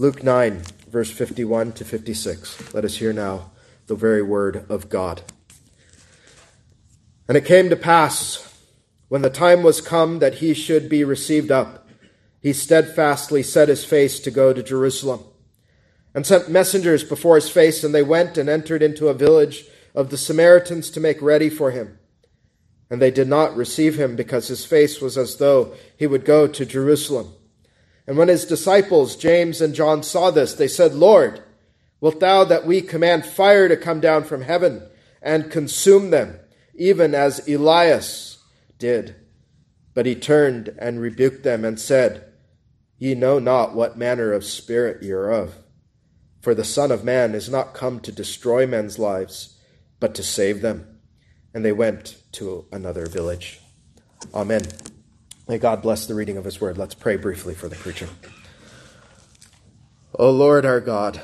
Luke 9, verse 51 to 56. Let us hear now the very word of God. And it came to pass, when the time was come that he should be received up, he steadfastly set his face to go to Jerusalem, and sent messengers before his face, and they went and entered into a village of the Samaritans to make ready for him. And they did not receive him, because his face was as though he would go to Jerusalem. And when his disciples, James and John, saw this, they said, Lord, wilt thou that we command fire to come down from heaven and consume them, even as Elias did? But he turned and rebuked them and said, Ye know not what manner of spirit ye are of. For the Son of Man is not come to destroy men's lives, but to save them. And they went to another village. Amen. May God bless the reading of his word. Let's pray briefly for the preacher. O Lord our God,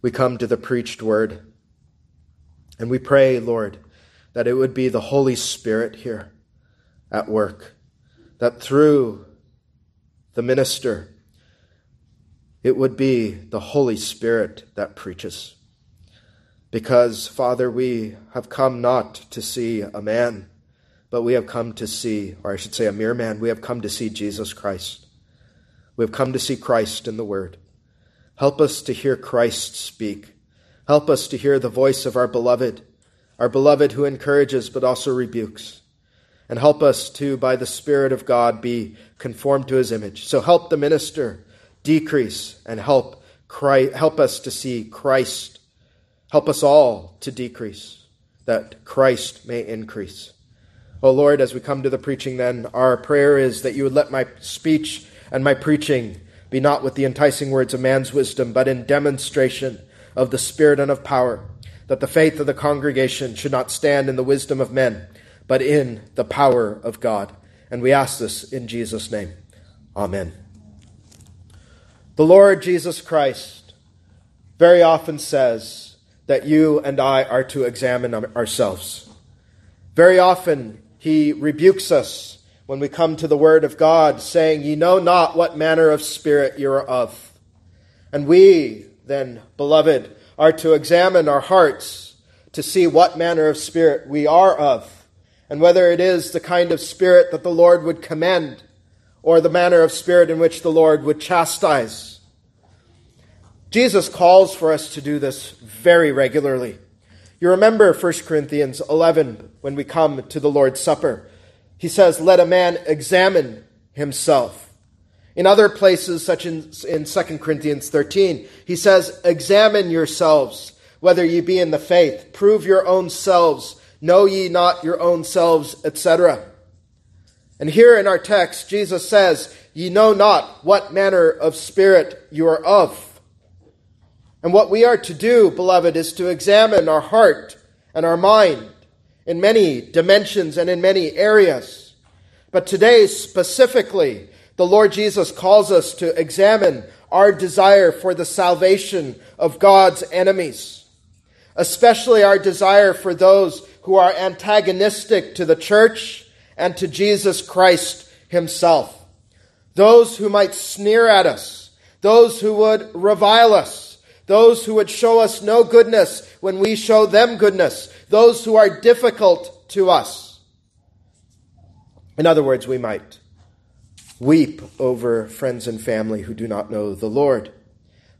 we come to the preached word, and we pray, Lord, that it would be the Holy Spirit here at work, that through the minister, it would be the Holy Spirit that preaches. Because, Father, we have come not to see a man, but we have come to see, or I should say, a mere man. We have come to see Jesus Christ. We have come to see Christ in the Word. Help us to hear Christ speak. Help us to hear the voice of our beloved, our beloved who encourages but also rebukes. And help us to, by the Spirit of God, be conformed to his image. So help the minister decrease and help Christ, help us to see Christ Help us all to decrease, that Christ may increase. Oh Lord, as we come to the preaching, then, our prayer is that you would let my speech and my preaching be not with the enticing words of man's wisdom, but in demonstration of the Spirit and of power, that the faith of the congregation should not stand in the wisdom of men, but in the power of God. And we ask this in Jesus' name. Amen. The Lord Jesus Christ very often says, that you and I are to examine ourselves. Very often, he rebukes us when we come to the Word of God, saying, Ye know not what manner of spirit you are of. And we, then, beloved, are to examine our hearts to see what manner of spirit we are of, and whether it is the kind of spirit that the Lord would commend, or the manner of spirit in which the Lord would chastise. Jesus calls for us to do this very regularly. You remember 1 Corinthians 11 when we come to the Lord's Supper. He says, Let a man examine himself. In other places, such in, in 2 Corinthians 13, he says, Examine yourselves, whether ye be in the faith. Prove your own selves. Know ye not your own selves, etc. And here in our text, Jesus says, Ye know not what manner of spirit you are of. And what we are to do, beloved, is to examine our heart and our mind in many dimensions and in many areas. But today, specifically, the Lord Jesus calls us to examine our desire for the salvation of God's enemies, especially our desire for those who are antagonistic to the church and to Jesus Christ himself. Those who might sneer at us, those who would revile us, those who would show us no goodness when we show them goodness, those who are difficult to us. In other words, we might weep over friends and family who do not know the Lord.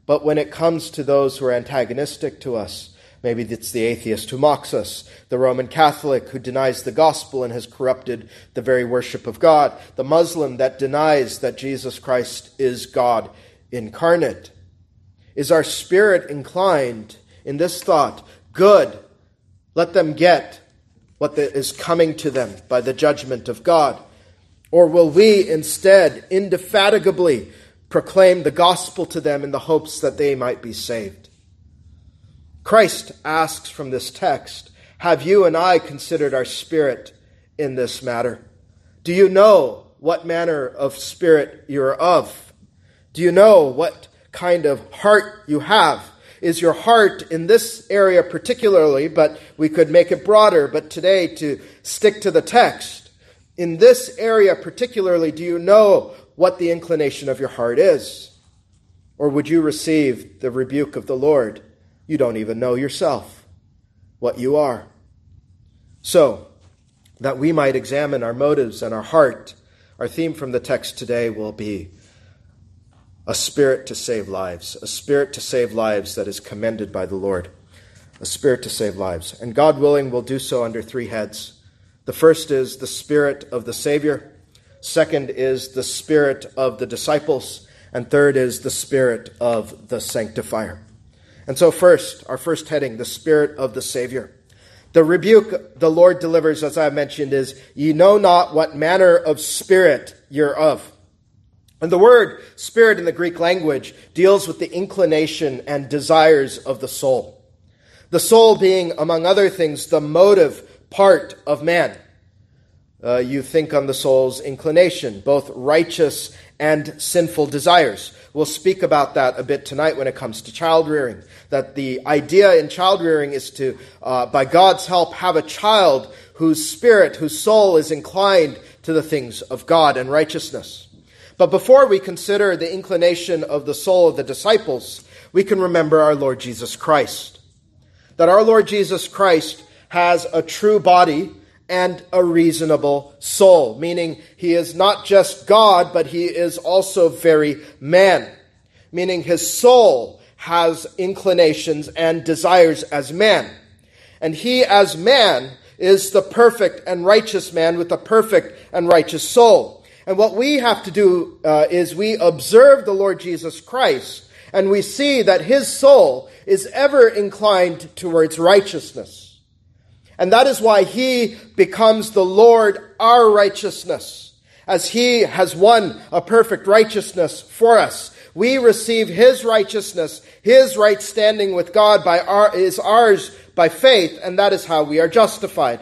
But when it comes to those who are antagonistic to us, maybe it's the atheist who mocks us, the Roman Catholic who denies the gospel and has corrupted the very worship of God, the Muslim that denies that Jesus Christ is God incarnate. Is our spirit inclined in this thought? Good. Let them get what is coming to them by the judgment of God. Or will we instead indefatigably proclaim the gospel to them in the hopes that they might be saved? Christ asks from this text Have you and I considered our spirit in this matter? Do you know what manner of spirit you are of? Do you know what kind of heart you have. Is your heart in this area particularly, but we could make it broader, but today to stick to the text. In this area particularly, do you know what the inclination of your heart is? Or would you receive the rebuke of the Lord? You don't even know yourself what you are. So, that we might examine our motives and our heart, our theme from the text today will be a spirit to save lives, a spirit to save lives that is commended by the Lord, a spirit to save lives. And God willing, we'll do so under three heads. The first is the spirit of the Savior, second is the spirit of the disciples, and third is the spirit of the sanctifier. And so, first, our first heading, the spirit of the Savior. The rebuke the Lord delivers, as I mentioned, is, Ye know not what manner of spirit you're of. And the word spirit in the Greek language deals with the inclination and desires of the soul. The soul being, among other things, the motive part of man. Uh, you think on the soul's inclination, both righteous and sinful desires. We'll speak about that a bit tonight when it comes to child rearing. That the idea in child rearing is to, uh, by God's help, have a child whose spirit, whose soul is inclined to the things of God and righteousness. But before we consider the inclination of the soul of the disciples, we can remember our Lord Jesus Christ. That our Lord Jesus Christ has a true body and a reasonable soul, meaning he is not just God, but he is also very man, meaning his soul has inclinations and desires as man. And he, as man, is the perfect and righteous man with a perfect and righteous soul. And what we have to do uh, is we observe the Lord Jesus Christ and we see that his soul is ever inclined towards righteousness. And that is why he becomes the Lord our righteousness. As he has won a perfect righteousness for us, we receive his righteousness, his right standing with God by our, is ours by faith, and that is how we are justified,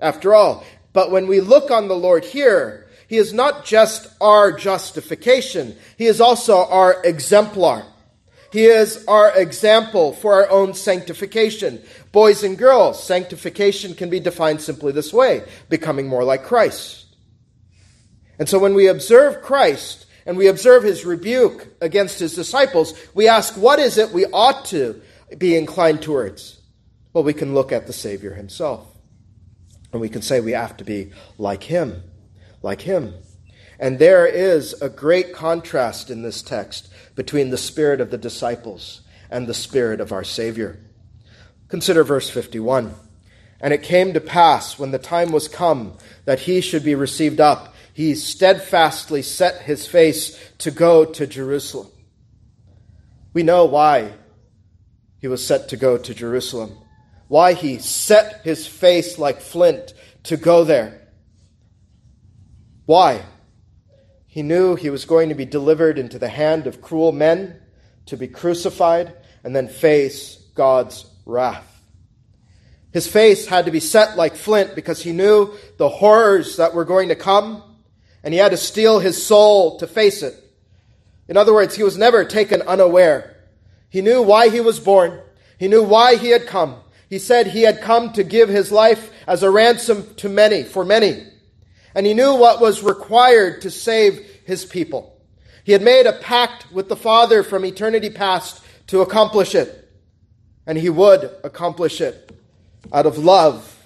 after all. But when we look on the Lord here, he is not just our justification, he is also our exemplar. He is our example for our own sanctification. Boys and girls, sanctification can be defined simply this way becoming more like Christ. And so when we observe Christ and we observe his rebuke against his disciples, we ask, what is it we ought to be inclined towards? Well, we can look at the Savior himself. And we can say we have to be like him, like him. And there is a great contrast in this text between the spirit of the disciples and the spirit of our Savior. Consider verse 51. And it came to pass when the time was come that he should be received up, he steadfastly set his face to go to Jerusalem. We know why he was set to go to Jerusalem, why he set his face like flint to go there. Why? He knew he was going to be delivered into the hand of cruel men, to be crucified, and then face God's wrath. His face had to be set like flint because he knew the horrors that were going to come, and he had to steel his soul to face it. In other words, he was never taken unaware. He knew why he was born. He knew why he had come. He said he had come to give his life as a ransom to many, for many and he knew what was required to save his people. He had made a pact with the Father from eternity past to accomplish it, and he would accomplish it out of love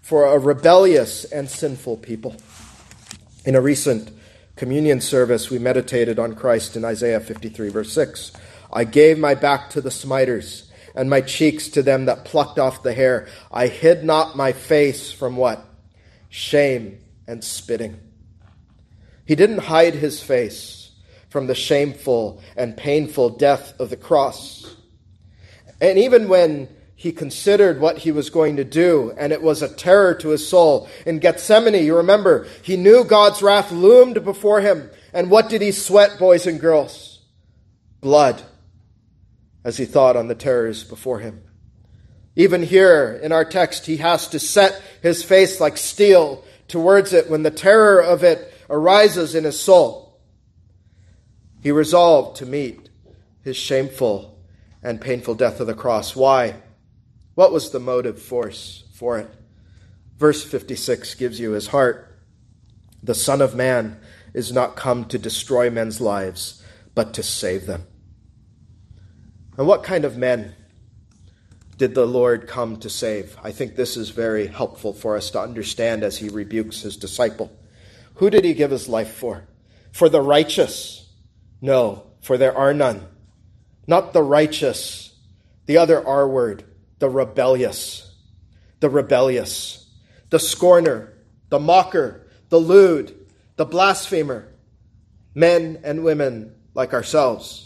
for a rebellious and sinful people. In a recent communion service, we meditated on Christ in Isaiah 53, verse 6. I gave my back to the smiters, and my cheeks to them that plucked off the hair. I hid not my face from what? Shame and spitting. He didn't hide his face from the shameful and painful death of the cross. And even when he considered what he was going to do, and it was a terror to his soul. In Gethsemane, you remember, he knew God's wrath loomed before him. And what did he sweat, boys and girls? Blood, as he thought on the terrors before him. Even here in our text, he has to set his face like steel towards it when the terror of it arises in his soul. He resolved to meet his shameful and painful death of the cross. Why? What was the motive force for it? Verse 56 gives you his heart. The Son of Man is not come to destroy men's lives, but to save them. And what kind of men did the Lord come to save? I think this is very helpful for us to understand as he rebukes his disciple. Who did he give his life for? For the righteous? No, for there are none. Not the righteous, the other R word, the rebellious. The rebellious, the scorner, the mocker, the lewd, the blasphemer, men and women like ourselves.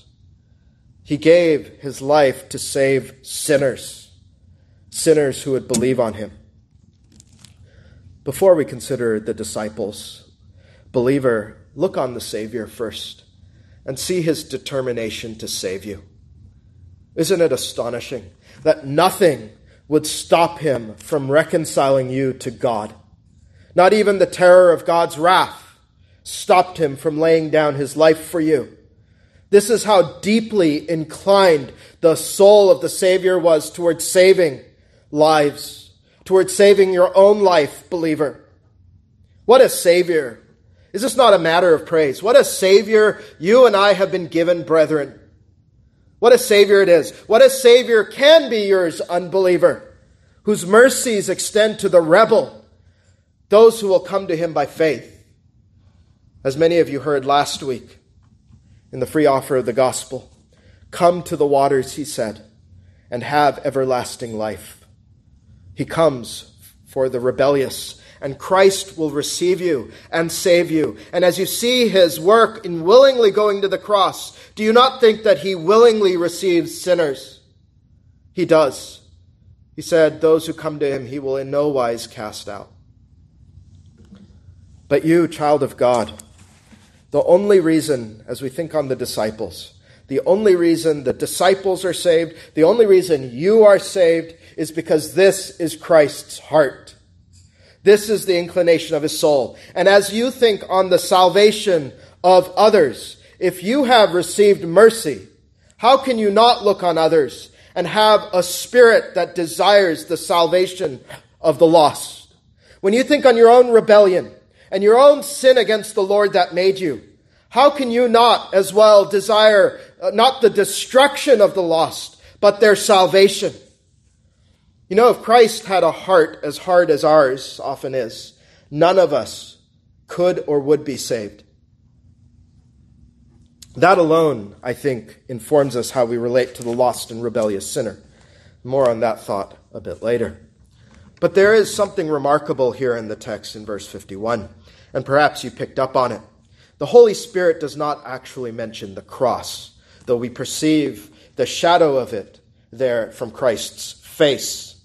He gave his life to save sinners, sinners who would believe on him. Before we consider the disciples, believer, look on the Savior first and see his determination to save you. Isn't it astonishing that nothing would stop him from reconciling you to God? Not even the terror of God's wrath stopped him from laying down his life for you. This is how deeply inclined the soul of the Savior was towards saving lives, towards saving your own life, believer. What a Savior. Is this not a matter of praise? What a Savior you and I have been given, brethren. What a Savior it is. What a Savior can be yours, unbeliever, whose mercies extend to the rebel, those who will come to him by faith. As many of you heard last week, in the free offer of the gospel. Come to the waters, he said, and have everlasting life. He comes for the rebellious, and Christ will receive you and save you. And as you see his work in willingly going to the cross, do you not think that he willingly receives sinners? He does. He said, Those who come to him, he will in no wise cast out. But you, child of God, the only reason, as we think on the disciples, the only reason the disciples are saved, the only reason you are saved is because this is Christ's heart. This is the inclination of his soul. And as you think on the salvation of others, if you have received mercy, how can you not look on others and have a spirit that desires the salvation of the lost? When you think on your own rebellion, and your own sin against the Lord that made you, how can you not as well desire uh, not the destruction of the lost, but their salvation? You know, if Christ had a heart as hard as ours often is, none of us could or would be saved. That alone, I think, informs us how we relate to the lost and rebellious sinner. More on that thought a bit later. But there is something remarkable here in the text in verse 51 and perhaps you picked up on it. The Holy Spirit does not actually mention the cross, though we perceive the shadow of it there from Christ's face.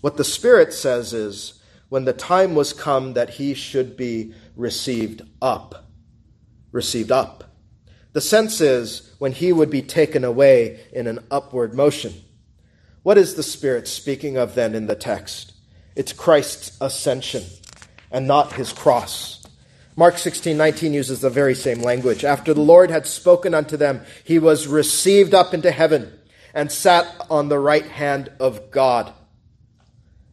What the Spirit says is, when the time was come that he should be received up. Received up. The sense is when he would be taken away in an upward motion. What is the Spirit speaking of then in the text? It's Christ's ascension and not his cross. Mark 16, 19 uses the very same language. After the Lord had spoken unto them, he was received up into heaven and sat on the right hand of God.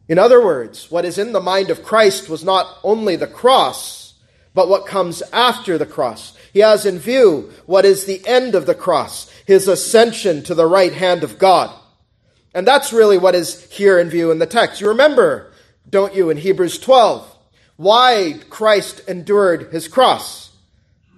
In other words, what is in the mind of Christ was not only the cross, but what comes after the cross. He has in view what is the end of the cross, his ascension to the right hand of God. And that's really what is here in view in the text. You remember, don't you, in Hebrews 12, why Christ endured his cross.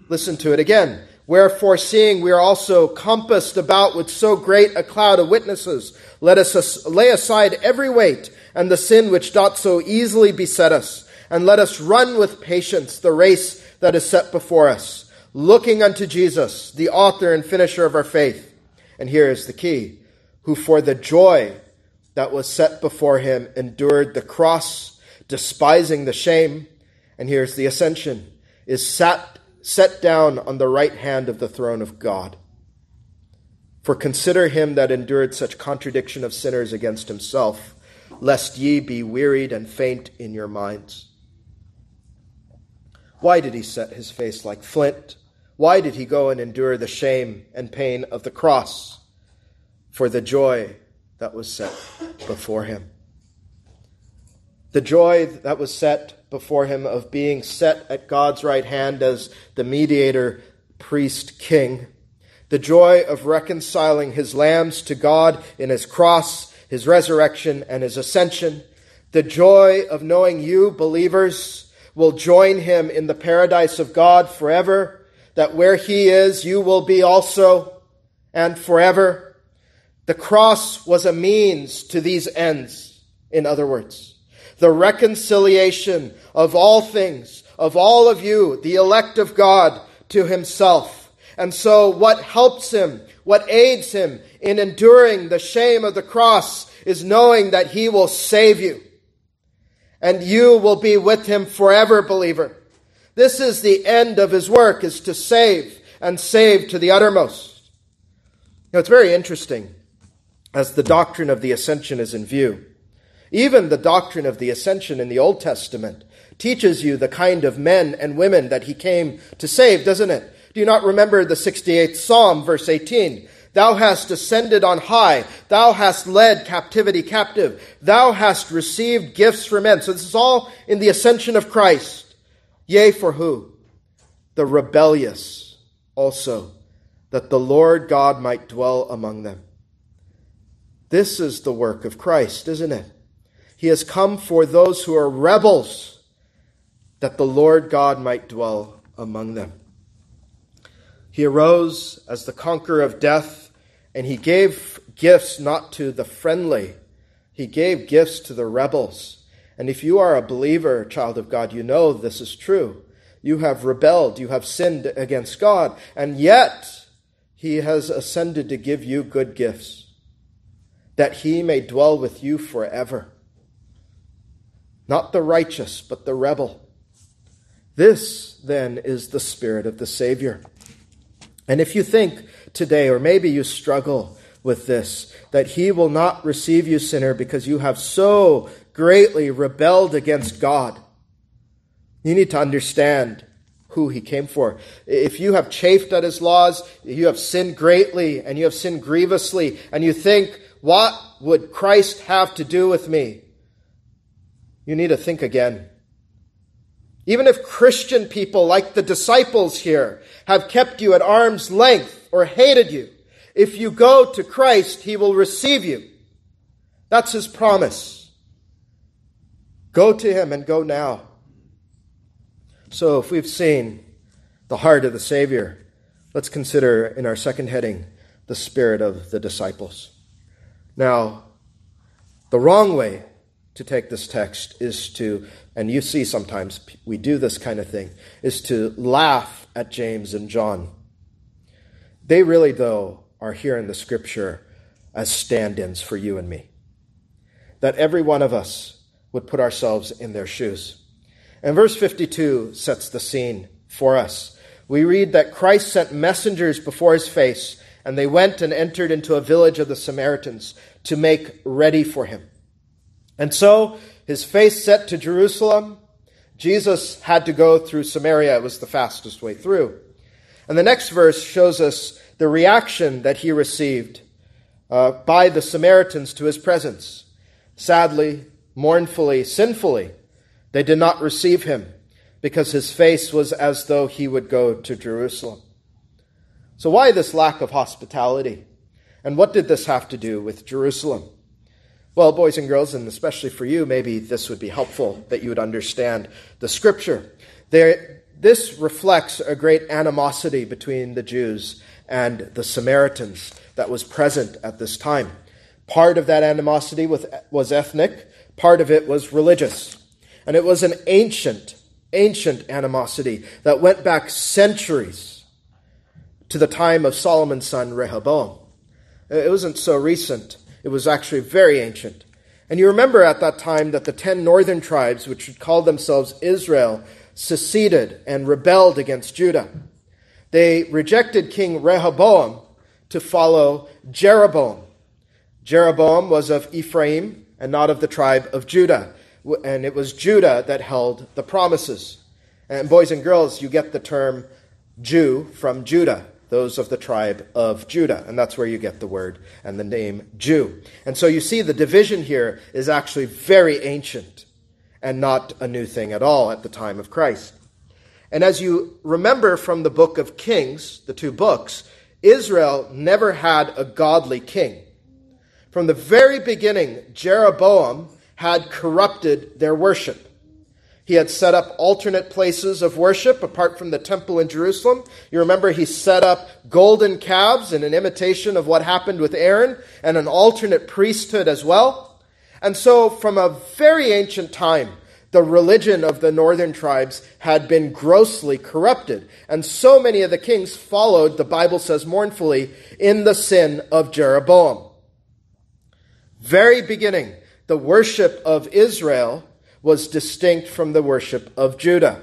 Listen to it again. Wherefore, seeing we are also compassed about with so great a cloud of witnesses, let us lay aside every weight and the sin which doth so easily beset us, and let us run with patience the race that is set before us, looking unto Jesus, the author and finisher of our faith. And here is the key who for the joy that was set before him endured the cross despising the shame, and here's the ascension, is sat, set down on the right hand of the throne of God. For consider him that endured such contradiction of sinners against himself, lest ye be wearied and faint in your minds. Why did he set his face like flint? Why did he go and endure the shame and pain of the cross? For the joy that was set before him. The joy that was set before him of being set at God's right hand as the mediator, priest, king, the joy of reconciling his lambs to God in his cross, his resurrection, and his ascension, the joy of knowing you, believers, will join him in the paradise of God forever, that where he is, you will be also, and forever. The cross was a means to these ends, in other words. The reconciliation of all things, of all of you, the elect of God, to himself. And so what helps him, what aids him in enduring the shame of the cross is knowing that he will save you. And you will be with him forever, believer. This is the end of his work, is to save and save to the uttermost. Now, it's very interesting as the doctrine of the ascension is in view. Even the doctrine of the ascension in the Old Testament teaches you the kind of men and women that he came to save, doesn't it? Do you not remember the 68th Psalm, verse 18? Thou hast ascended on high. Thou hast led captivity captive. Thou hast received gifts from men. So this is all in the ascension of Christ. Yea, for who? The rebellious also, that the Lord God might dwell among them. This is the work of Christ, isn't it? He has come for those who are rebels, that the Lord God might dwell among them. He arose as the conqueror of death, and he gave gifts not to the friendly, he gave gifts to the rebels. And if you are a believer, child of God, you know this is true. You have rebelled, you have sinned against God, and yet he has ascended to give you good gifts, that he may dwell with you forever. Not the righteous, but the rebel. This, then, is the spirit of the Savior. And if you think today, or maybe you struggle with this, that he will not receive you, sinner, because you have so greatly rebelled against God, you need to understand who he came for. If you have chafed at his laws, you have sinned greatly and you have sinned grievously, and you think, what would Christ have to do with me? You need to think again. Even if Christian people, like the disciples here, have kept you at arm's length or hated you, if you go to Christ, he will receive you. That's his promise. Go to him and go now. So, if we've seen the heart of the Savior, let's consider in our second heading the spirit of the disciples. Now, the wrong way to take this text is to, and you see sometimes we do this kind of thing, is to laugh at James and John. They really, though, are here in the scripture as stand ins for you and me. That every one of us would put ourselves in their shoes. And verse 52 sets the scene for us. We read that Christ sent messengers before his face, and they went and entered into a village of the Samaritans to make ready for him. And so, his face set to Jerusalem, Jesus had to go through Samaria. It was the fastest way through. And the next verse shows us the reaction that he received uh, by the Samaritans to his presence. Sadly, mournfully, sinfully, they did not receive him because his face was as though he would go to Jerusalem. So, why this lack of hospitality? And what did this have to do with Jerusalem? Well, boys and girls, and especially for you, maybe this would be helpful that you would understand the scripture. There, this reflects a great animosity between the Jews and the Samaritans that was present at this time. Part of that animosity was ethnic, part of it was religious. And it was an ancient, ancient animosity that went back centuries to the time of Solomon's son Rehoboam. It wasn't so recent it was actually very ancient. And you remember at that time that the ten northern tribes, which called themselves Israel, seceded and rebelled against Judah. They rejected King Rehoboam to follow Jeroboam. Jeroboam was of Ephraim and not of the tribe of Judah. And it was Judah that held the promises. And boys and girls, you get the term Jew from Judah those of the tribe of Judah. And that's where you get the word and the name Jew. And so you see the division here is actually very ancient and not a new thing at all at the time of Christ. And as you remember from the book of Kings, the two books, Israel never had a godly king. From the very beginning, Jeroboam had corrupted their worship. He had set up alternate places of worship apart from the temple in Jerusalem. You remember he set up golden calves in an imitation of what happened with Aaron and an alternate priesthood as well. And so, from a very ancient time, the religion of the northern tribes had been grossly corrupted. And so many of the kings followed, the Bible says mournfully, in the sin of Jeroboam. Very beginning, the worship of Israel was distinct from the worship of Judah.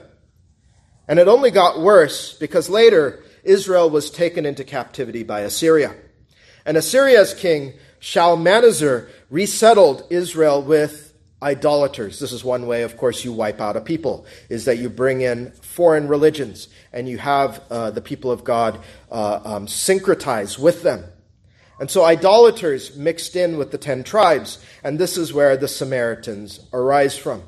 And it only got worse because later Israel was taken into captivity by Assyria. And Assyria's king Shalmaneser resettled Israel with idolaters. This is one way, of course, you wipe out a people, is that you bring in foreign religions and you have uh, the people of God uh, um, syncretize with them. And so idolaters mixed in with the ten tribes, and this is where the Samaritans arise from.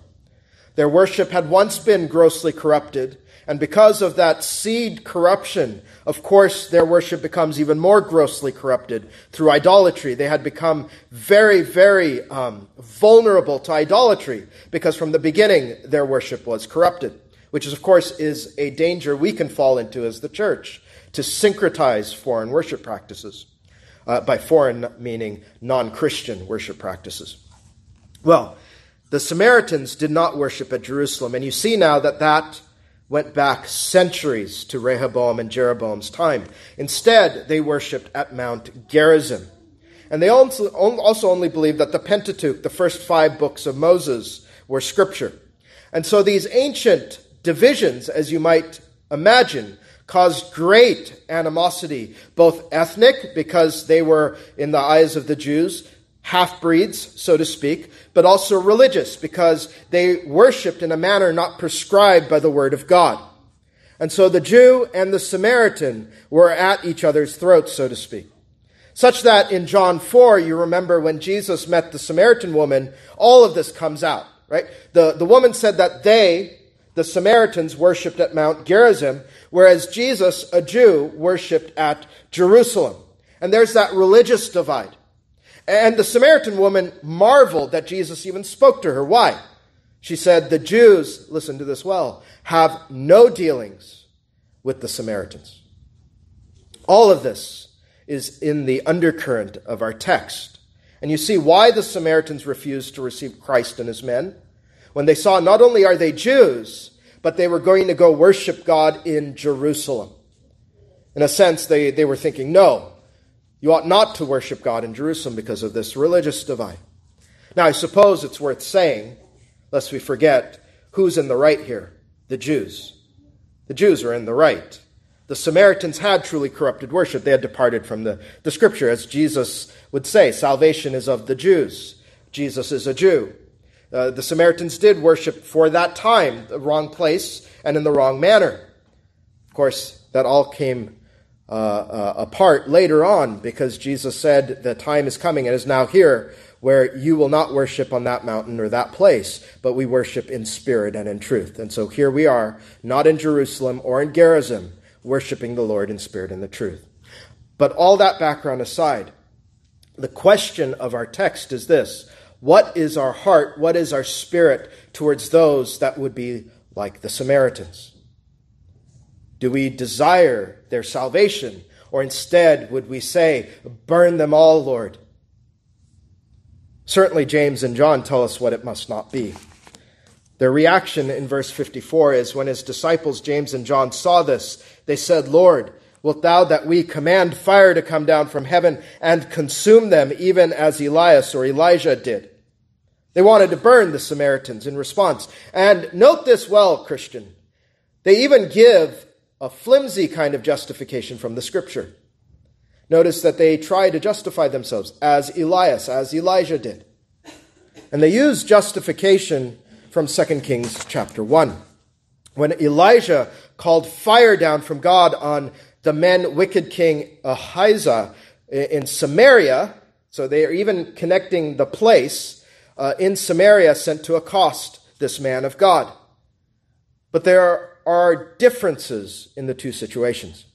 Their worship had once been grossly corrupted, and because of that seed corruption, of course, their worship becomes even more grossly corrupted through idolatry. They had become very, very um, vulnerable to idolatry because from the beginning their worship was corrupted, which is, of course, is a danger we can fall into as the church to syncretize foreign worship practices uh, by foreign meaning non Christian worship practices. Well, the Samaritans did not worship at Jerusalem, and you see now that that went back centuries to Rehoboam and Jeroboam's time. Instead, they worshipped at Mount Gerizim. And they also only believed that the Pentateuch, the first five books of Moses, were scripture. And so these ancient divisions, as you might imagine, caused great animosity, both ethnic, because they were, in the eyes of the Jews, half breeds, so to speak, but also religious, because they worshiped in a manner not prescribed by the Word of God. And so the Jew and the Samaritan were at each other's throats, so to speak. Such that in John 4, you remember when Jesus met the Samaritan woman, all of this comes out, right? The, the woman said that they, the Samaritans, worshipped at Mount Gerizim, whereas Jesus, a Jew, worshipped at Jerusalem. And there's that religious divide. And the Samaritan woman marveled that Jesus even spoke to her. Why? She said, The Jews, listen to this well, have no dealings with the Samaritans. All of this is in the undercurrent of our text. And you see why the Samaritans refused to receive Christ and his men. When they saw not only are they Jews, but they were going to go worship God in Jerusalem. In a sense, they, they were thinking, no, you ought not to worship God in Jerusalem because of this religious divide. Now, I suppose it's worth saying, lest we forget, who's in the right here? The Jews. The Jews are in the right. The Samaritans had truly corrupted worship. They had departed from the, the scripture, as Jesus would say salvation is of the Jews. Jesus is a Jew. Uh, the Samaritans did worship for that time the wrong place and in the wrong manner. Of course, that all came uh, uh, apart later on because Jesus said, The time is coming and is now here where you will not worship on that mountain or that place, but we worship in spirit and in truth. And so here we are, not in Jerusalem or in Gerizim, worshiping the Lord in spirit and the truth. But all that background aside, the question of our text is this what is our heart? What is our spirit towards those that would be like the Samaritans? Do we desire their salvation? Or instead, would we say, Burn them all, Lord? Certainly, James and John tell us what it must not be. Their reaction in verse 54 is when his disciples, James and John, saw this, they said, Lord, wilt thou that we command fire to come down from heaven and consume them, even as Elias or Elijah did? They wanted to burn the Samaritans in response. And note this well, Christian. They even give a flimsy kind of justification from the scripture. Notice that they try to justify themselves as Elias, as Elijah did. And they use justification from 2 Kings chapter 1. When Elijah called fire down from God on the men wicked king Ahijah in Samaria, so they are even connecting the place uh, in Samaria sent to accost this man of God. But there are differences in the two situations.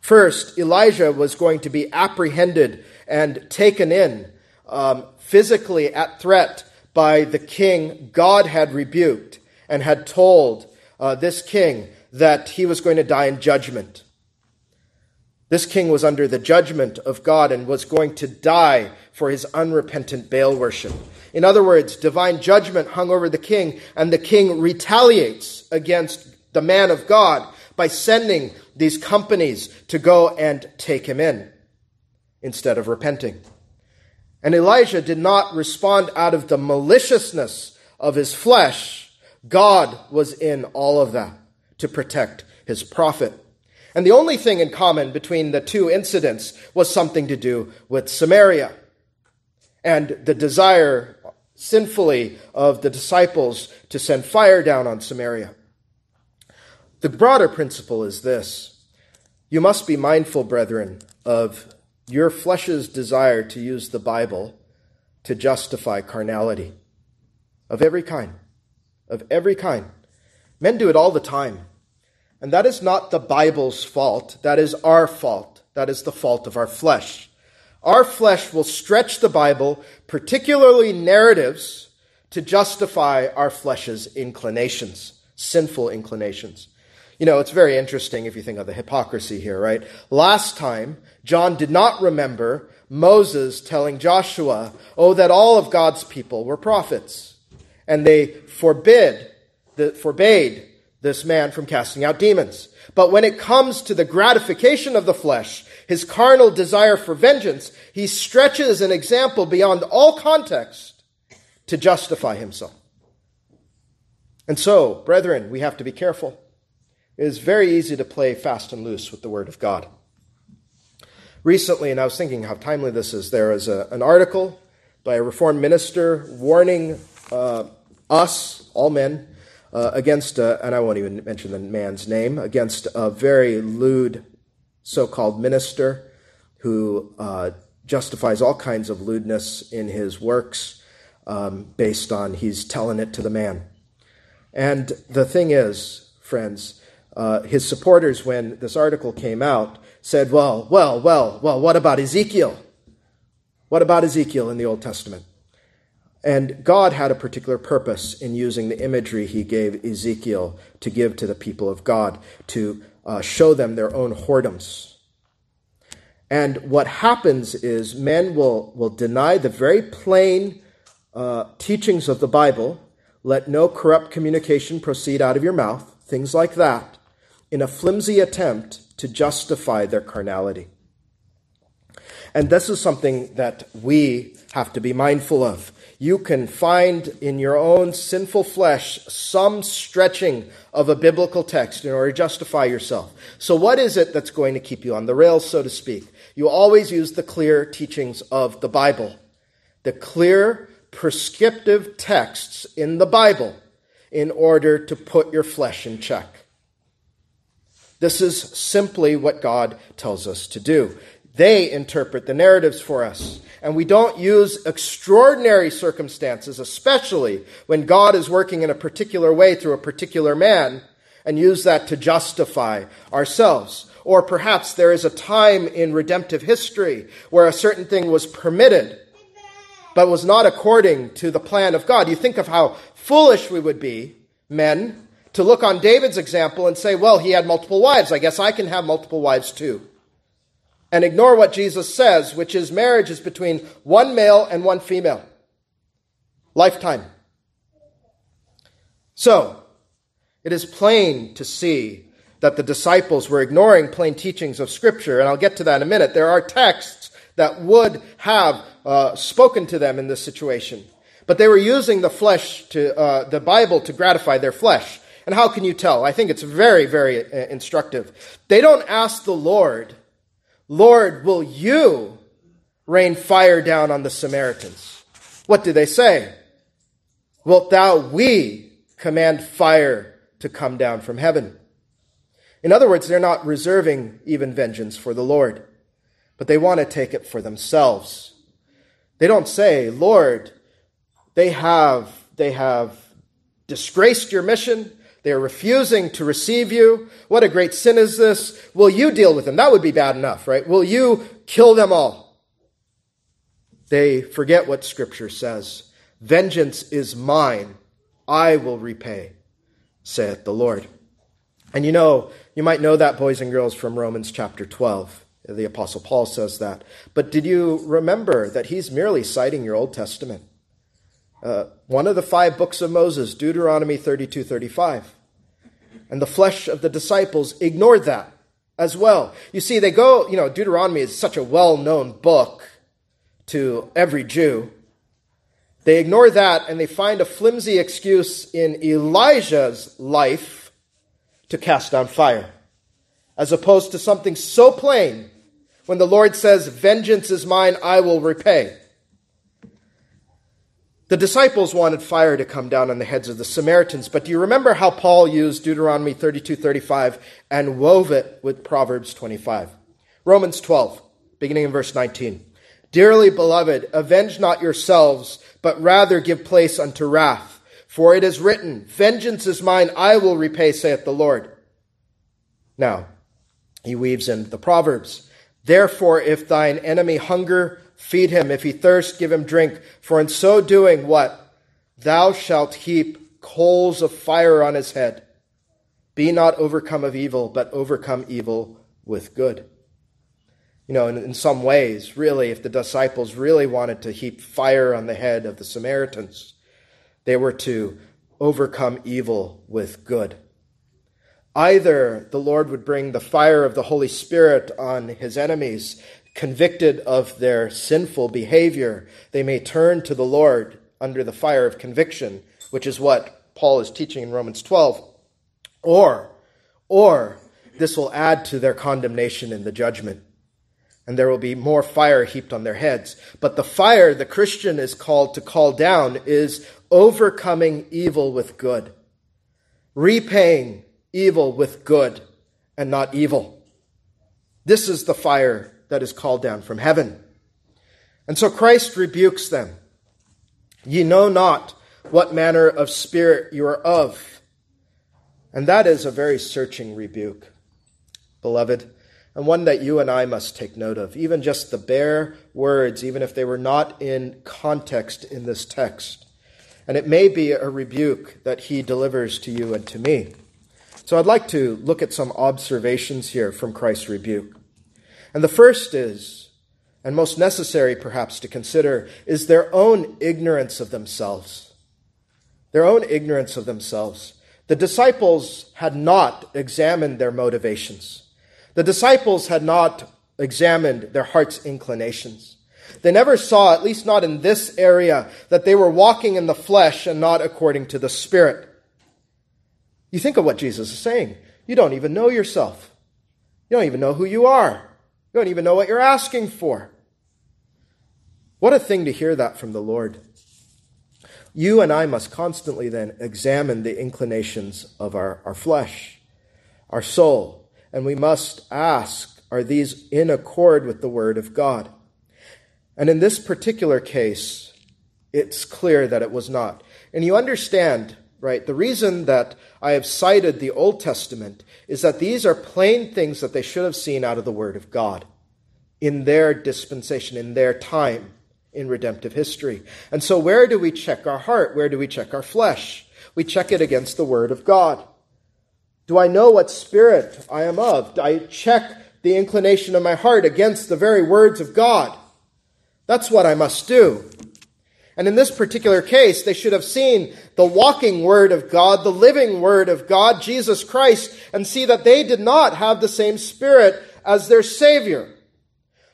First, Elijah was going to be apprehended and taken in um, physically at threat by the king God had rebuked and had told uh, this king that he was going to die in judgment. This king was under the judgment of God and was going to die for his unrepentant Baal worship. In other words, divine judgment hung over the king, and the king retaliates against the man of God by sending these companies to go and take him in instead of repenting. And Elijah did not respond out of the maliciousness of his flesh. God was in all of that to protect his prophet. And the only thing in common between the two incidents was something to do with Samaria and the desire sinfully of the disciples to send fire down on Samaria. The broader principle is this you must be mindful, brethren, of your flesh's desire to use the Bible to justify carnality of every kind. Of every kind. Men do it all the time. And that is not the Bible's fault. That is our fault. That is the fault of our flesh. Our flesh will stretch the Bible, particularly narratives, to justify our flesh's inclinations, sinful inclinations. You know, it's very interesting if you think of the hypocrisy here, right? Last time, John did not remember Moses telling Joshua, oh, that all of God's people were prophets. And they forbid, the, forbade this man from casting out demons. But when it comes to the gratification of the flesh, his carnal desire for vengeance, he stretches an example beyond all context to justify himself. And so, brethren, we have to be careful. It is very easy to play fast and loose with the Word of God. Recently, and I was thinking how timely this is, there is a, an article by a Reformed minister warning uh, us, all men, uh, against, a, and I won't even mention the man's name, against a very lewd so called minister who uh, justifies all kinds of lewdness in his works um, based on he's telling it to the man. And the thing is, friends, uh, his supporters, when this article came out, said, well, well, well, well, what about Ezekiel? What about Ezekiel in the Old Testament? And God had a particular purpose in using the imagery he gave Ezekiel to give to the people of God, to uh, show them their own whoredoms. And what happens is men will, will deny the very plain uh, teachings of the Bible, let no corrupt communication proceed out of your mouth, things like that, in a flimsy attempt to justify their carnality. And this is something that we have to be mindful of you can find in your own sinful flesh some stretching of a biblical text in order to justify yourself. So, what is it that's going to keep you on the rails, so to speak? You always use the clear teachings of the Bible, the clear prescriptive texts in the Bible in order to put your flesh in check. This is simply what God tells us to do. They interpret the narratives for us and we don't use extraordinary circumstances, especially when God is working in a particular way through a particular man, and use that to justify ourselves. Or perhaps there is a time in redemptive history where a certain thing was permitted, but was not according to the plan of God. You think of how foolish we would be, men, to look on David's example and say, well, he had multiple wives. I guess I can have multiple wives too and ignore what Jesus says, which is marriage is between one male and one female. Lifetime. So, it is plain to see that the disciples were ignoring plain teachings of Scripture, and I'll get to that in a minute. There are texts that would have uh, spoken to them in this situation, but they were using the flesh to uh, the Bible to gratify their flesh. And how can you tell? I think it's very, very uh, instructive. They don't ask the Lord Lord, will you rain fire down on the Samaritans? What do they say? Wilt thou, we, command fire to come down from heaven? In other words, they're not reserving even vengeance for the Lord, but they want to take it for themselves. They don't say, Lord, they have, they have disgraced your mission. They are refusing to receive you. What a great sin is this? Will you deal with them? That would be bad enough, right? Will you kill them all? They forget what Scripture says. Vengeance is mine. I will repay, saith the Lord. And you know, you might know that, boys and girls, from Romans chapter 12. The Apostle Paul says that. But did you remember that he's merely citing your Old Testament? Uh, one of the five books of Moses, Deuteronomy 32 35. And the flesh of the disciples ignored that as well. You see, they go, you know, Deuteronomy is such a well known book to every Jew. They ignore that and they find a flimsy excuse in Elijah's life to cast down fire, as opposed to something so plain when the Lord says, Vengeance is mine, I will repay. The disciples wanted fire to come down on the heads of the Samaritans, but do you remember how Paul used Deuteronomy 32:35 and wove it with Proverbs 25? Romans 12, beginning in verse 19. Dearly beloved, avenge not yourselves, but rather give place unto wrath. For it is written, Vengeance is mine, I will repay, saith the Lord. Now, he weaves in the Proverbs. Therefore, if thine enemy hunger, Feed him. If he thirst, give him drink. For in so doing, what? Thou shalt heap coals of fire on his head. Be not overcome of evil, but overcome evil with good. You know, in, in some ways, really, if the disciples really wanted to heap fire on the head of the Samaritans, they were to overcome evil with good. Either the Lord would bring the fire of the Holy Spirit on his enemies convicted of their sinful behavior, they may turn to the Lord under the fire of conviction, which is what Paul is teaching in Romans 12. Or, or this will add to their condemnation in the judgment. And there will be more fire heaped on their heads. But the fire the Christian is called to call down is overcoming evil with good, repaying evil with good and not evil. This is the fire that is called down from heaven. And so Christ rebukes them. Ye know not what manner of spirit you are of. And that is a very searching rebuke, beloved, and one that you and I must take note of. Even just the bare words, even if they were not in context in this text. And it may be a rebuke that he delivers to you and to me. So I'd like to look at some observations here from Christ's rebuke. And the first is, and most necessary perhaps to consider, is their own ignorance of themselves. Their own ignorance of themselves. The disciples had not examined their motivations. The disciples had not examined their heart's inclinations. They never saw, at least not in this area, that they were walking in the flesh and not according to the Spirit. You think of what Jesus is saying. You don't even know yourself. You don't even know who you are. You don't even know what you're asking for. What a thing to hear that from the Lord. You and I must constantly then examine the inclinations of our, our flesh, our soul, and we must ask are these in accord with the Word of God? And in this particular case, it's clear that it was not. And you understand right? The reason that I have cited the Old Testament is that these are plain things that they should have seen out of the Word of God in their dispensation, in their time in redemptive history. And so, where do we check our heart? Where do we check our flesh? We check it against the Word of God. Do I know what spirit I am of? Do I check the inclination of my heart against the very words of God? That's what I must do. And in this particular case, they should have seen the walking Word of God, the living Word of God, Jesus Christ, and see that they did not have the same Spirit as their Savior.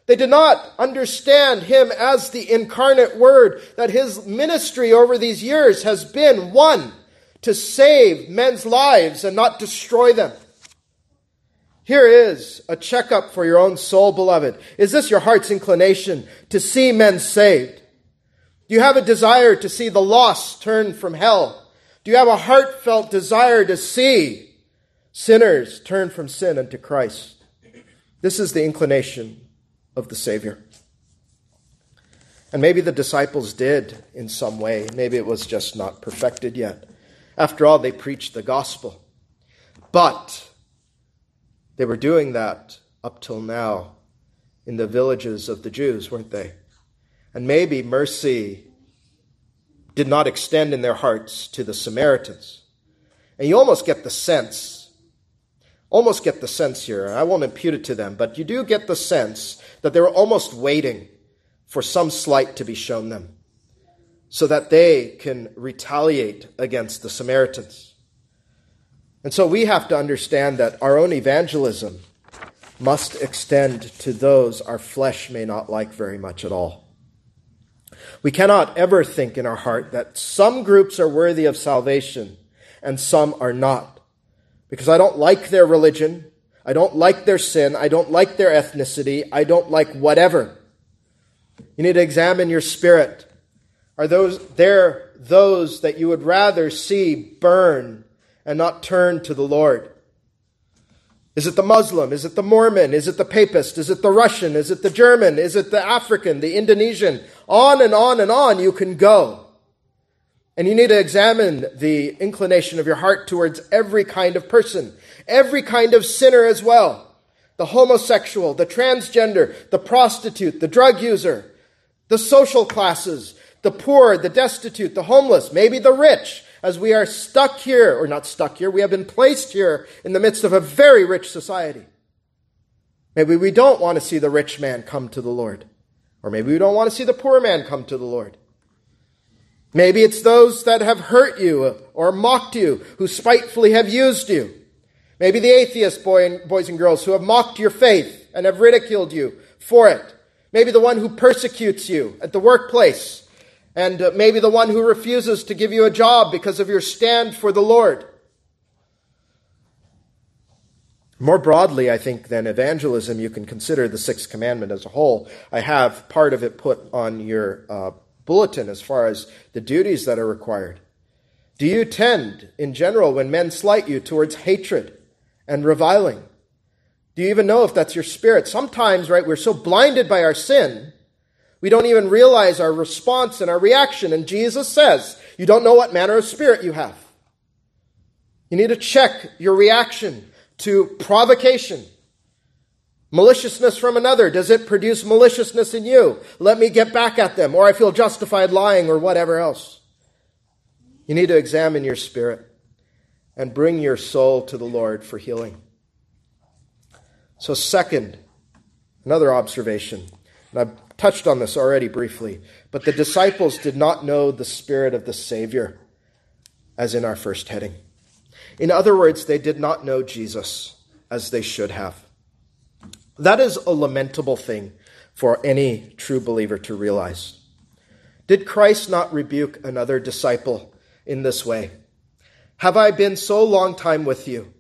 They did not understand Him as the incarnate Word, that His ministry over these years has been one, to save men's lives and not destroy them. Here is a checkup for your own soul, beloved. Is this your heart's inclination to see men saved? Do you have a desire to see the lost turn from hell? Do you have a heartfelt desire to see sinners turn from sin unto Christ? This is the inclination of the Savior. And maybe the disciples did in some way. Maybe it was just not perfected yet. After all, they preached the gospel. But they were doing that up till now in the villages of the Jews, weren't they? And maybe mercy did not extend in their hearts to the Samaritans. And you almost get the sense, almost get the sense here, I won't impute it to them, but you do get the sense that they were almost waiting for some slight to be shown them so that they can retaliate against the Samaritans. And so we have to understand that our own evangelism must extend to those our flesh may not like very much at all. We cannot ever think in our heart that some groups are worthy of salvation and some are not. Because I don't like their religion, I don't like their sin, I don't like their ethnicity, I don't like whatever. You need to examine your spirit. Are those there those that you would rather see burn and not turn to the Lord? Is it the Muslim? Is it the Mormon? Is it the Papist? Is it the Russian? Is it the German? Is it the African, the Indonesian? On and on and on you can go. And you need to examine the inclination of your heart towards every kind of person, every kind of sinner as well. The homosexual, the transgender, the prostitute, the drug user, the social classes, the poor, the destitute, the homeless, maybe the rich, as we are stuck here, or not stuck here, we have been placed here in the midst of a very rich society. Maybe we don't want to see the rich man come to the Lord. Or maybe we don't want to see the poor man come to the Lord. Maybe it's those that have hurt you or mocked you, who spitefully have used you. Maybe the atheist boy boys and girls who have mocked your faith and have ridiculed you for it. Maybe the one who persecutes you at the workplace and uh, maybe the one who refuses to give you a job because of your stand for the Lord. More broadly, I think, than evangelism, you can consider the sixth commandment as a whole. I have part of it put on your uh, bulletin as far as the duties that are required. Do you tend, in general, when men slight you, towards hatred and reviling? Do you even know if that's your spirit? Sometimes, right, we're so blinded by our sin we don't even realize our response and our reaction. And Jesus says, You don't know what manner of spirit you have. You need to check your reaction to provocation. Maliciousness from another, does it produce maliciousness in you? Let me get back at them, or I feel justified lying, or whatever else. You need to examine your spirit and bring your soul to the Lord for healing. So, second, another observation, and I've touched on this already briefly, but the disciples did not know the Spirit of the Savior, as in our first heading. In other words, they did not know Jesus as they should have. That is a lamentable thing for any true believer to realize. Did Christ not rebuke another disciple in this way? Have I been so long time with you,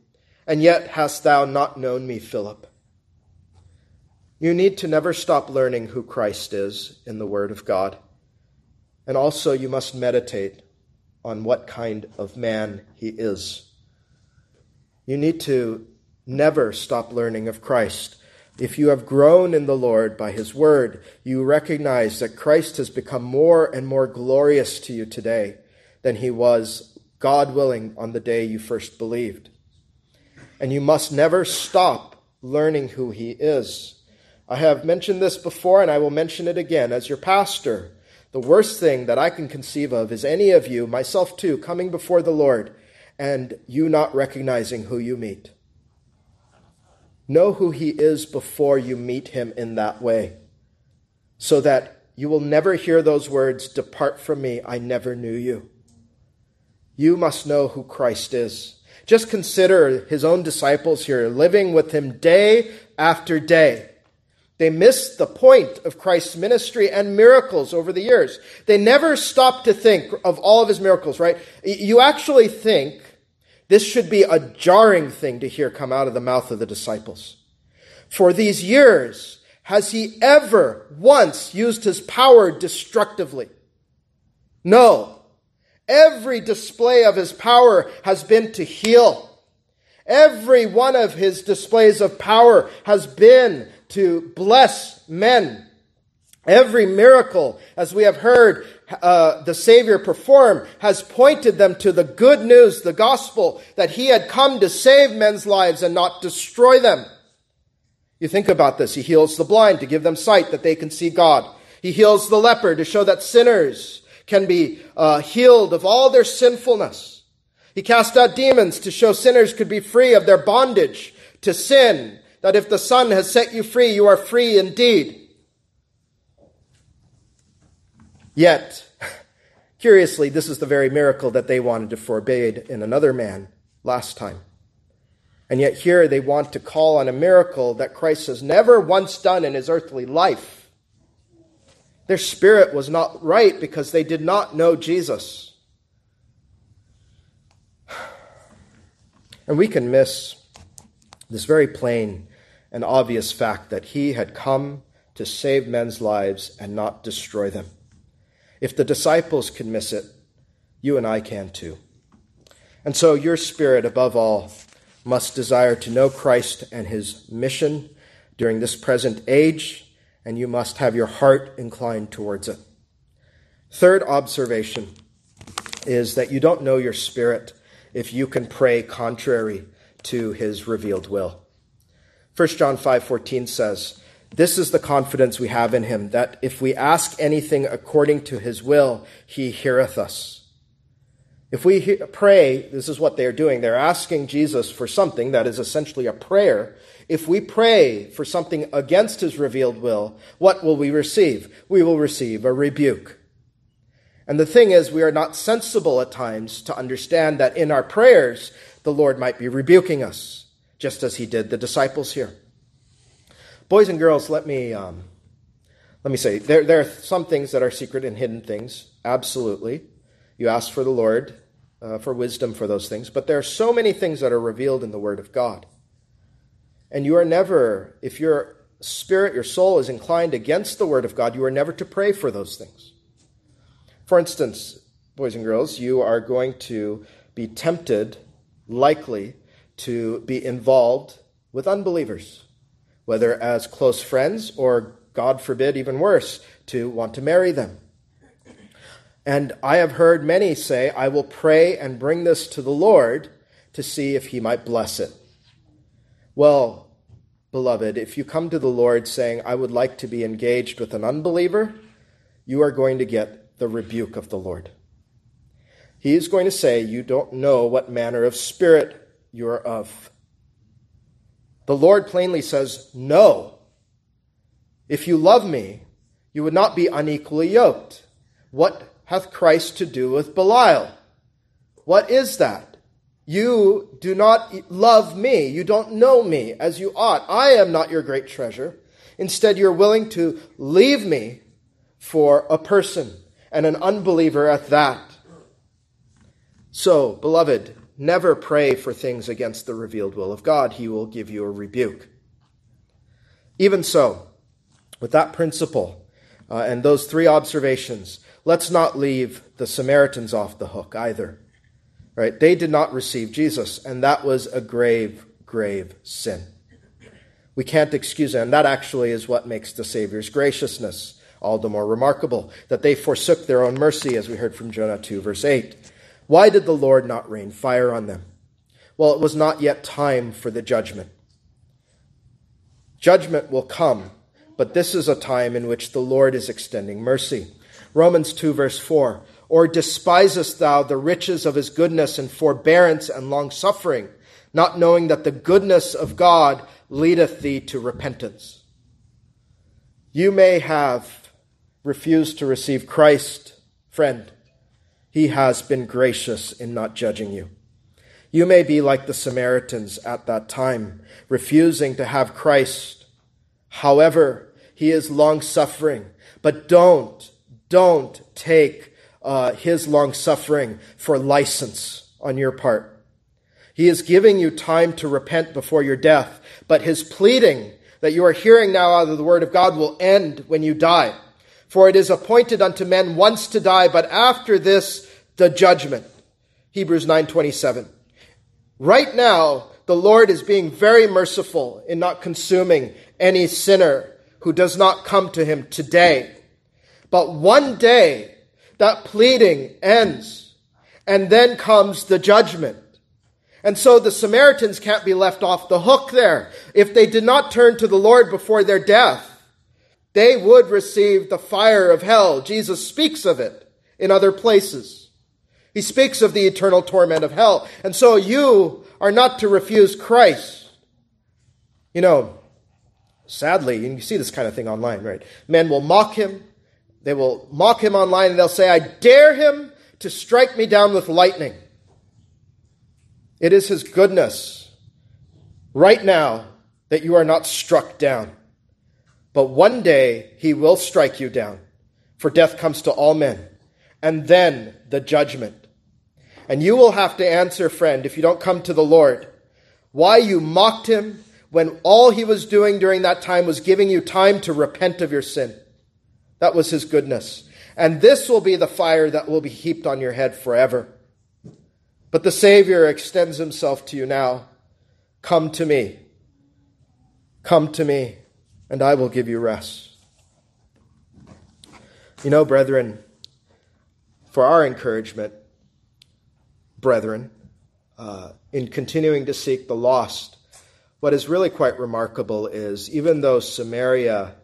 and yet hast thou not known me, Philip? You need to never stop learning who Christ is in the Word of God. And also, you must meditate on what kind of man he is. You need to never stop learning of Christ. If you have grown in the Lord by his word, you recognize that Christ has become more and more glorious to you today than he was, God willing, on the day you first believed. And you must never stop learning who he is. I have mentioned this before and I will mention it again. As your pastor, the worst thing that I can conceive of is any of you, myself too, coming before the Lord and you not recognizing who you meet. Know who He is before you meet Him in that way, so that you will never hear those words, Depart from me, I never knew you. You must know who Christ is. Just consider His own disciples here, living with Him day after day they missed the point of Christ's ministry and miracles over the years. They never stopped to think of all of his miracles, right? You actually think this should be a jarring thing to hear come out of the mouth of the disciples. For these years, has he ever once used his power destructively? No. Every display of his power has been to heal. Every one of his displays of power has been to bless men. Every miracle, as we have heard uh, the Savior perform, has pointed them to the good news, the gospel, that He had come to save men's lives and not destroy them. You think about this. He heals the blind to give them sight that they can see God. He heals the leper to show that sinners can be uh, healed of all their sinfulness. He cast out demons to show sinners could be free of their bondage to sin, that if the Son has set you free, you are free indeed. Yet, curiously, this is the very miracle that they wanted to forbid in another man last time. And yet, here they want to call on a miracle that Christ has never once done in his earthly life. Their spirit was not right because they did not know Jesus. And we can miss this very plain and obvious fact that he had come to save men's lives and not destroy them. If the disciples can miss it, you and I can too. And so your spirit, above all, must desire to know Christ and his mission during this present age, and you must have your heart inclined towards it. Third observation is that you don't know your spirit if you can pray contrary to his revealed will. 1 John 5:14 says, this is the confidence we have in him, that if we ask anything according to his will, he heareth us. If we he- pray, this is what they're doing. They're asking Jesus for something that is essentially a prayer. If we pray for something against his revealed will, what will we receive? We will receive a rebuke. And the thing is, we are not sensible at times to understand that in our prayers, the Lord might be rebuking us, just as he did the disciples here. Boys and girls, let me um, let me say there there are some things that are secret and hidden things. Absolutely, you ask for the Lord uh, for wisdom for those things, but there are so many things that are revealed in the Word of God, and you are never, if your spirit, your soul is inclined against the Word of God, you are never to pray for those things. For instance, boys and girls, you are going to be tempted, likely, to be involved with unbelievers whether as close friends or, God forbid, even worse, to want to marry them. And I have heard many say, I will pray and bring this to the Lord to see if he might bless it. Well, beloved, if you come to the Lord saying, I would like to be engaged with an unbeliever, you are going to get the rebuke of the Lord. He is going to say, You don't know what manner of spirit you are of. The Lord plainly says, No. If you love me, you would not be unequally yoked. What hath Christ to do with Belial? What is that? You do not love me. You don't know me as you ought. I am not your great treasure. Instead, you're willing to leave me for a person and an unbeliever at that. So, beloved, Never pray for things against the revealed will of God. He will give you a rebuke. Even so, with that principle uh, and those three observations, let's not leave the Samaritans off the hook either. Right? They did not receive Jesus, and that was a grave, grave sin. We can't excuse it, and that actually is what makes the Savior's graciousness all the more remarkable, that they forsook their own mercy, as we heard from Jonah 2, verse 8. Why did the Lord not rain fire on them? Well, it was not yet time for the judgment. Judgment will come, but this is a time in which the Lord is extending mercy. Romans 2, verse 4 Or despisest thou the riches of his goodness and forbearance and long suffering, not knowing that the goodness of God leadeth thee to repentance? You may have refused to receive Christ, friend. He has been gracious in not judging you. You may be like the Samaritans at that time, refusing to have Christ. However, he is long suffering. But don't, don't take uh, his long suffering for license on your part. He is giving you time to repent before your death, but his pleading that you are hearing now out of the word of God will end when you die. For it is appointed unto men once to die, but after this, the judgment. Hebrews 9:27. Right now, the Lord is being very merciful in not consuming any sinner who does not come to him today. But one day that pleading ends, and then comes the judgment. And so the Samaritans can't be left off the hook there. If they did not turn to the Lord before their death, they would receive the fire of hell. Jesus speaks of it in other places. He speaks of the eternal torment of hell. And so you are not to refuse Christ. You know, sadly, and you see this kind of thing online, right? Men will mock him. They will mock him online and they'll say, I dare him to strike me down with lightning. It is his goodness right now that you are not struck down. But one day he will strike you down, for death comes to all men, and then the judgment. And you will have to answer, friend, if you don't come to the Lord, why you mocked him when all he was doing during that time was giving you time to repent of your sin. That was his goodness. And this will be the fire that will be heaped on your head forever. But the Savior extends himself to you now. Come to me. Come to me, and I will give you rest. You know, brethren, for our encouragement, brethren, uh, in continuing to seek the lost, what is really quite remarkable is even though Samaria,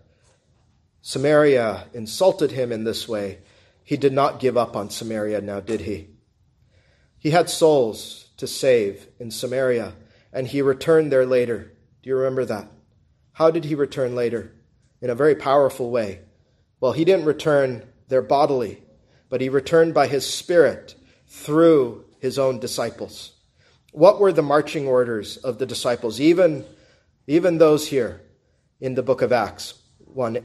Samaria insulted him in this way, he did not give up on Samaria now, did he? He had souls to save in Samaria, and he returned there later. Do you remember that? How did he return later? In a very powerful way. Well, he didn't return there bodily, but he returned by his spirit through his own disciples. What were the marching orders of the disciples, even, even those here in the book of Acts 1,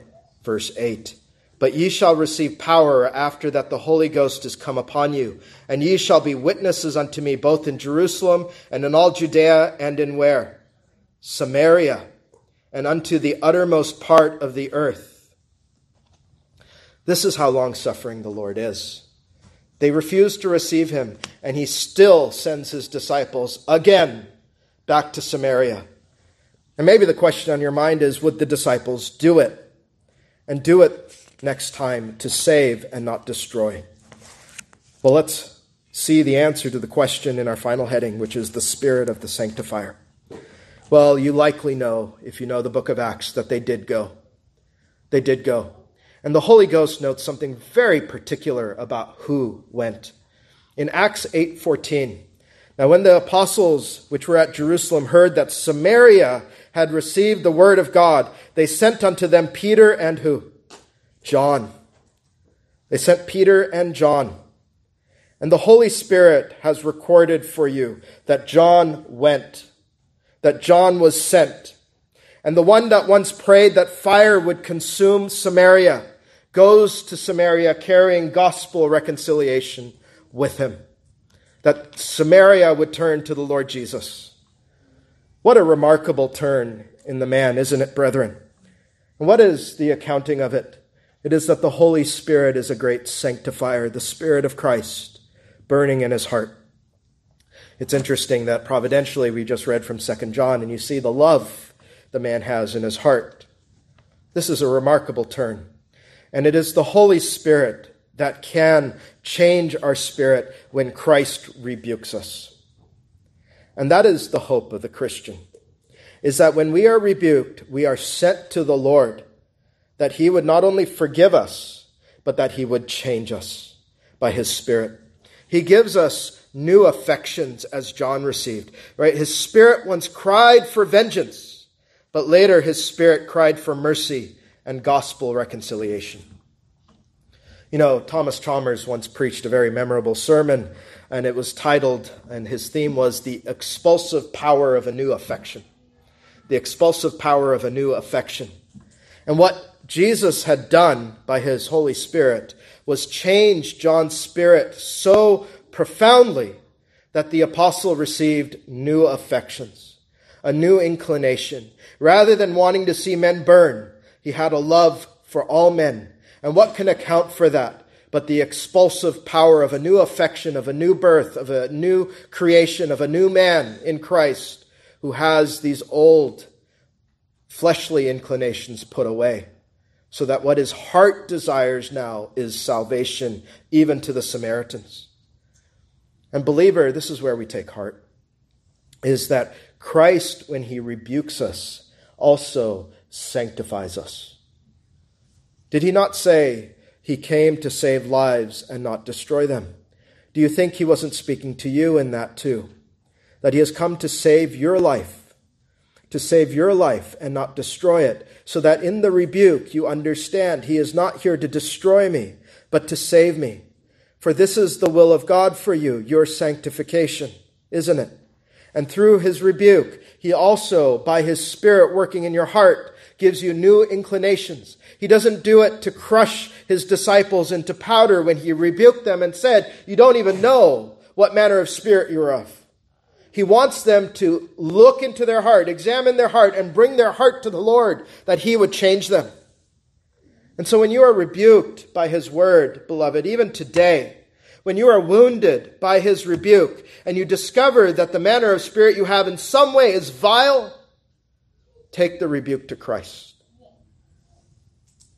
verse 8? But ye shall receive power after that the Holy Ghost is come upon you, and ye shall be witnesses unto me both in Jerusalem and in all Judea and in where? Samaria, and unto the uttermost part of the earth. This is how long suffering the Lord is. They refuse to receive him, and he still sends his disciples again back to Samaria. And maybe the question on your mind is would the disciples do it? And do it next time to save and not destroy? Well, let's see the answer to the question in our final heading, which is the Spirit of the Sanctifier. Well, you likely know, if you know the book of Acts, that they did go. They did go. And the Holy Ghost notes something very particular about who went. In Acts 8:14, now when the apostles which were at Jerusalem heard that Samaria had received the word of God, they sent unto them Peter and who? John. They sent Peter and John. And the Holy Spirit has recorded for you that John went, that John was sent. And the one that once prayed that fire would consume Samaria goes to Samaria carrying gospel reconciliation with him. That Samaria would turn to the Lord Jesus. What a remarkable turn in the man, isn't it, brethren? And what is the accounting of it? It is that the Holy Spirit is a great sanctifier, the Spirit of Christ burning in his heart. It's interesting that providentially we just read from 2 John, and you see the love the man has in his heart. This is a remarkable turn. And it is the Holy Spirit that can change our spirit when Christ rebukes us. And that is the hope of the Christian, is that when we are rebuked, we are sent to the Lord that he would not only forgive us, but that he would change us by his Spirit. He gives us new affections as John received, right? His Spirit once cried for vengeance, but later his Spirit cried for mercy and gospel reconciliation. You know, Thomas Chalmers once preached a very memorable sermon, and it was titled, and his theme was The Expulsive Power of a New Affection. The Expulsive Power of a New Affection. And what Jesus had done by his Holy Spirit was change John's spirit so profoundly that the apostle received new affections, a new inclination. Rather than wanting to see men burn, he had a love for all men. And what can account for that? But the expulsive power of a new affection, of a new birth, of a new creation, of a new man in Christ who has these old fleshly inclinations put away, so that what his heart desires now is salvation, even to the Samaritans. And, believer, this is where we take heart, is that Christ, when he rebukes us, also sanctifies us. Did he not say he came to save lives and not destroy them? Do you think he wasn't speaking to you in that too? That he has come to save your life, to save your life and not destroy it, so that in the rebuke you understand he is not here to destroy me, but to save me. For this is the will of God for you, your sanctification, isn't it? And through his rebuke, he also, by his Spirit working in your heart, gives you new inclinations. He doesn't do it to crush his disciples into powder when he rebuked them and said, You don't even know what manner of spirit you're of. He wants them to look into their heart, examine their heart, and bring their heart to the Lord that he would change them. And so when you are rebuked by his word, beloved, even today, when you are wounded by his rebuke and you discover that the manner of spirit you have in some way is vile, take the rebuke to Christ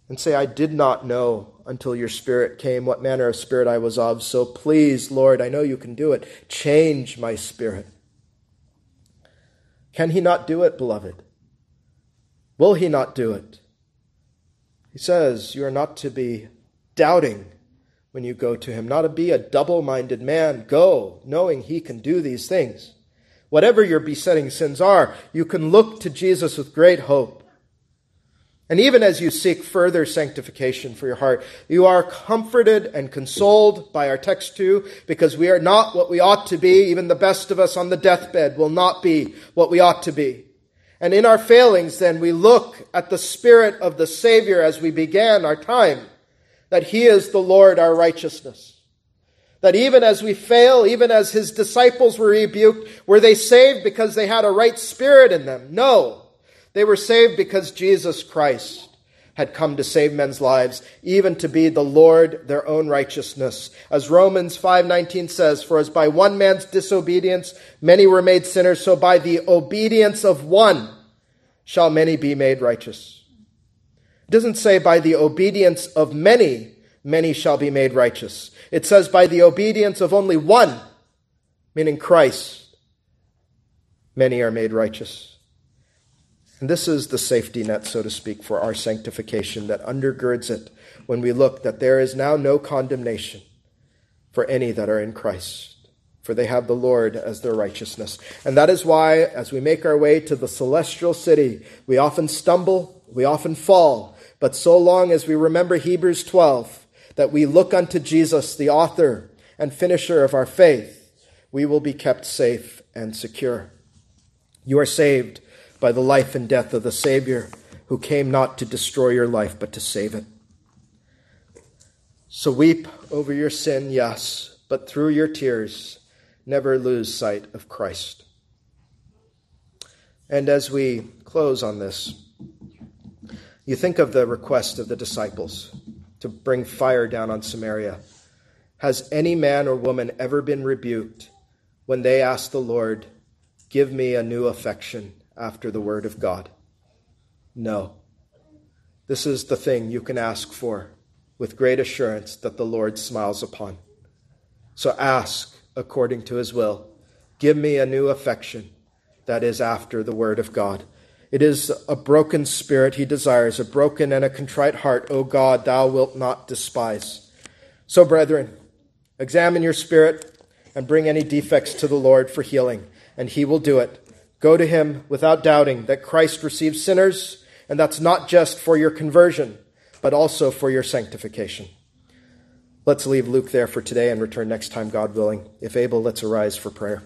and say, I did not know until your spirit came what manner of spirit I was of. So please, Lord, I know you can do it. Change my spirit. Can he not do it, beloved? Will he not do it? He says, You are not to be doubting when you go to him, not to be a double minded man. Go, knowing he can do these things. Whatever your besetting sins are, you can look to Jesus with great hope. And even as you seek further sanctification for your heart, you are comforted and consoled by our text too, because we are not what we ought to be. Even the best of us on the deathbed will not be what we ought to be. And in our failings, then, we look at the Spirit of the Savior as we began our time, that He is the Lord our righteousness. That even as we fail, even as His disciples were rebuked, were they saved because they had a right spirit in them? No. They were saved because Jesus Christ had come to save men's lives, even to be the Lord their own righteousness. As Romans 5:19 says, for as by one man's disobedience many were made sinners, so by the obedience of one shall many be made righteous. It doesn't say by the obedience of many many shall be made righteous. It says by the obedience of only one, meaning Christ, many are made righteous. And this is the safety net, so to speak, for our sanctification that undergirds it when we look that there is now no condemnation for any that are in Christ, for they have the Lord as their righteousness. And that is why, as we make our way to the celestial city, we often stumble, we often fall. But so long as we remember Hebrews 12, that we look unto Jesus, the author and finisher of our faith, we will be kept safe and secure. You are saved by the life and death of the Savior who came not to destroy your life, but to save it. So weep over your sin, yes, but through your tears, never lose sight of Christ. And as we close on this, you think of the request of the disciples to bring fire down on Samaria. Has any man or woman ever been rebuked when they asked the Lord, Give me a new affection after the Word of God? No. This is the thing you can ask for with great assurance that the Lord smiles upon. So ask according to His will. Give me a new affection that is after the Word of God. It is a broken spirit he desires, a broken and a contrite heart, O God, thou wilt not despise. So, brethren, examine your spirit and bring any defects to the Lord for healing, and he will do it Go to him without doubting that Christ receives sinners, and that's not just for your conversion, but also for your sanctification. Let's leave Luke there for today and return next time, God willing. If able, let's arise for prayer.